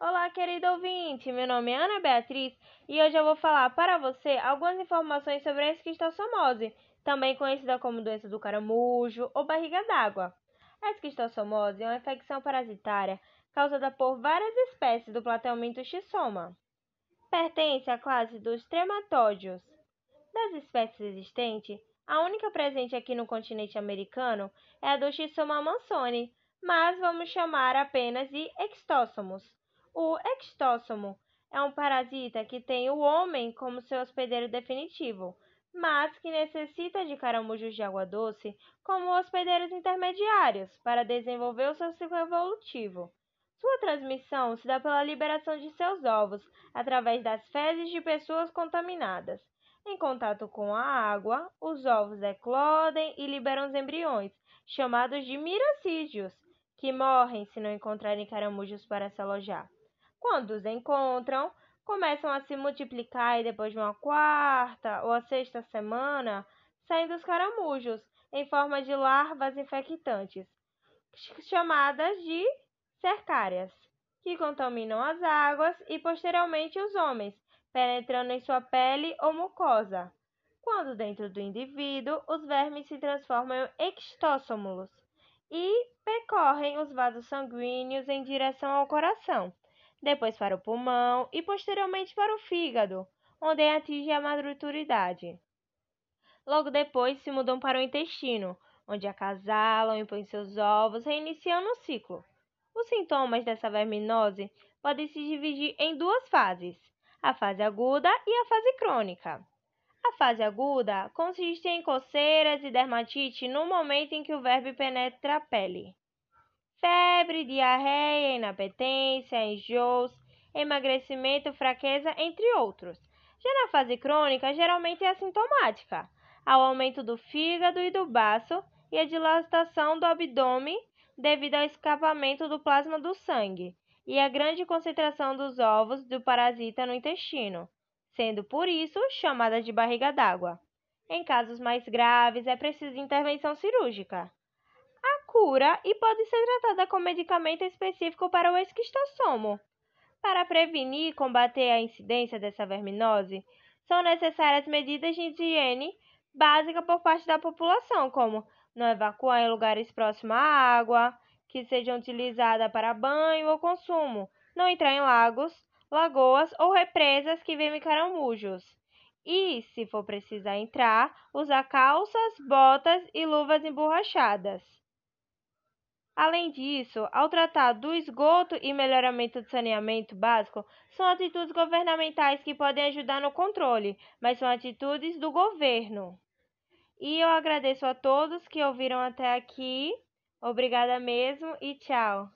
Olá, querido ouvinte! Meu nome é Ana Beatriz e hoje eu vou falar para você algumas informações sobre a esquistossomose, também conhecida como doença do caramujo ou barriga d'água. A esquistossomose é uma infecção parasitária causada por várias espécies do platelminto xisoma. Pertence à classe dos trematóides. Das espécies existentes, a única presente aqui no continente americano é a do xisoma mansoni, mas vamos chamar apenas de extóssomos. O extóssomo é um parasita que tem o homem como seu hospedeiro definitivo, mas que necessita de caramujos de água doce como hospedeiros intermediários para desenvolver o seu ciclo evolutivo. Sua transmissão se dá pela liberação de seus ovos através das fezes de pessoas contaminadas. Em contato com a água, os ovos eclodem e liberam os embriões, chamados de miracídios, que morrem se não encontrarem caramujos para se alojar. Quando os encontram, começam a se multiplicar e depois de uma quarta ou sexta semana, saem dos caramujos em forma de larvas infectantes, chamadas de cercárias, que contaminam as águas e posteriormente os homens, penetrando em sua pele ou mucosa. Quando dentro do indivíduo, os vermes se transformam em extóssomulos e percorrem os vasos sanguíneos em direção ao coração depois para o pulmão e posteriormente para o fígado, onde atinge a maturidade. Logo depois se mudam para o intestino, onde acasalam e põem seus ovos, reiniciando o ciclo. Os sintomas dessa verminose podem se dividir em duas fases: a fase aguda e a fase crônica. A fase aguda consiste em coceiras e dermatite no momento em que o verme penetra a pele febre, diarreia, inapetência, enjoos, emagrecimento, fraqueza, entre outros. Já na fase crônica, geralmente é assintomática, ao aumento do fígado e do baço e a dilatação do abdômen devido ao escapamento do plasma do sangue e a grande concentração dos ovos do parasita no intestino, sendo por isso chamada de barriga d'água. Em casos mais graves, é preciso intervenção cirúrgica cura e pode ser tratada com medicamento específico para o esquistossomo. Para prevenir e combater a incidência dessa verminose, são necessárias medidas de higiene básica por parte da população, como não evacuar em lugares próximos à água, que sejam utilizadas para banho ou consumo, não entrar em lagos, lagoas ou represas que vivem caramujos. E, se for precisar entrar, usar calças, botas e luvas emborrachadas. Além disso, ao tratar do esgoto e melhoramento do saneamento básico, são atitudes governamentais que podem ajudar no controle, mas são atitudes do governo. E eu agradeço a todos que ouviram até aqui. Obrigada mesmo e tchau.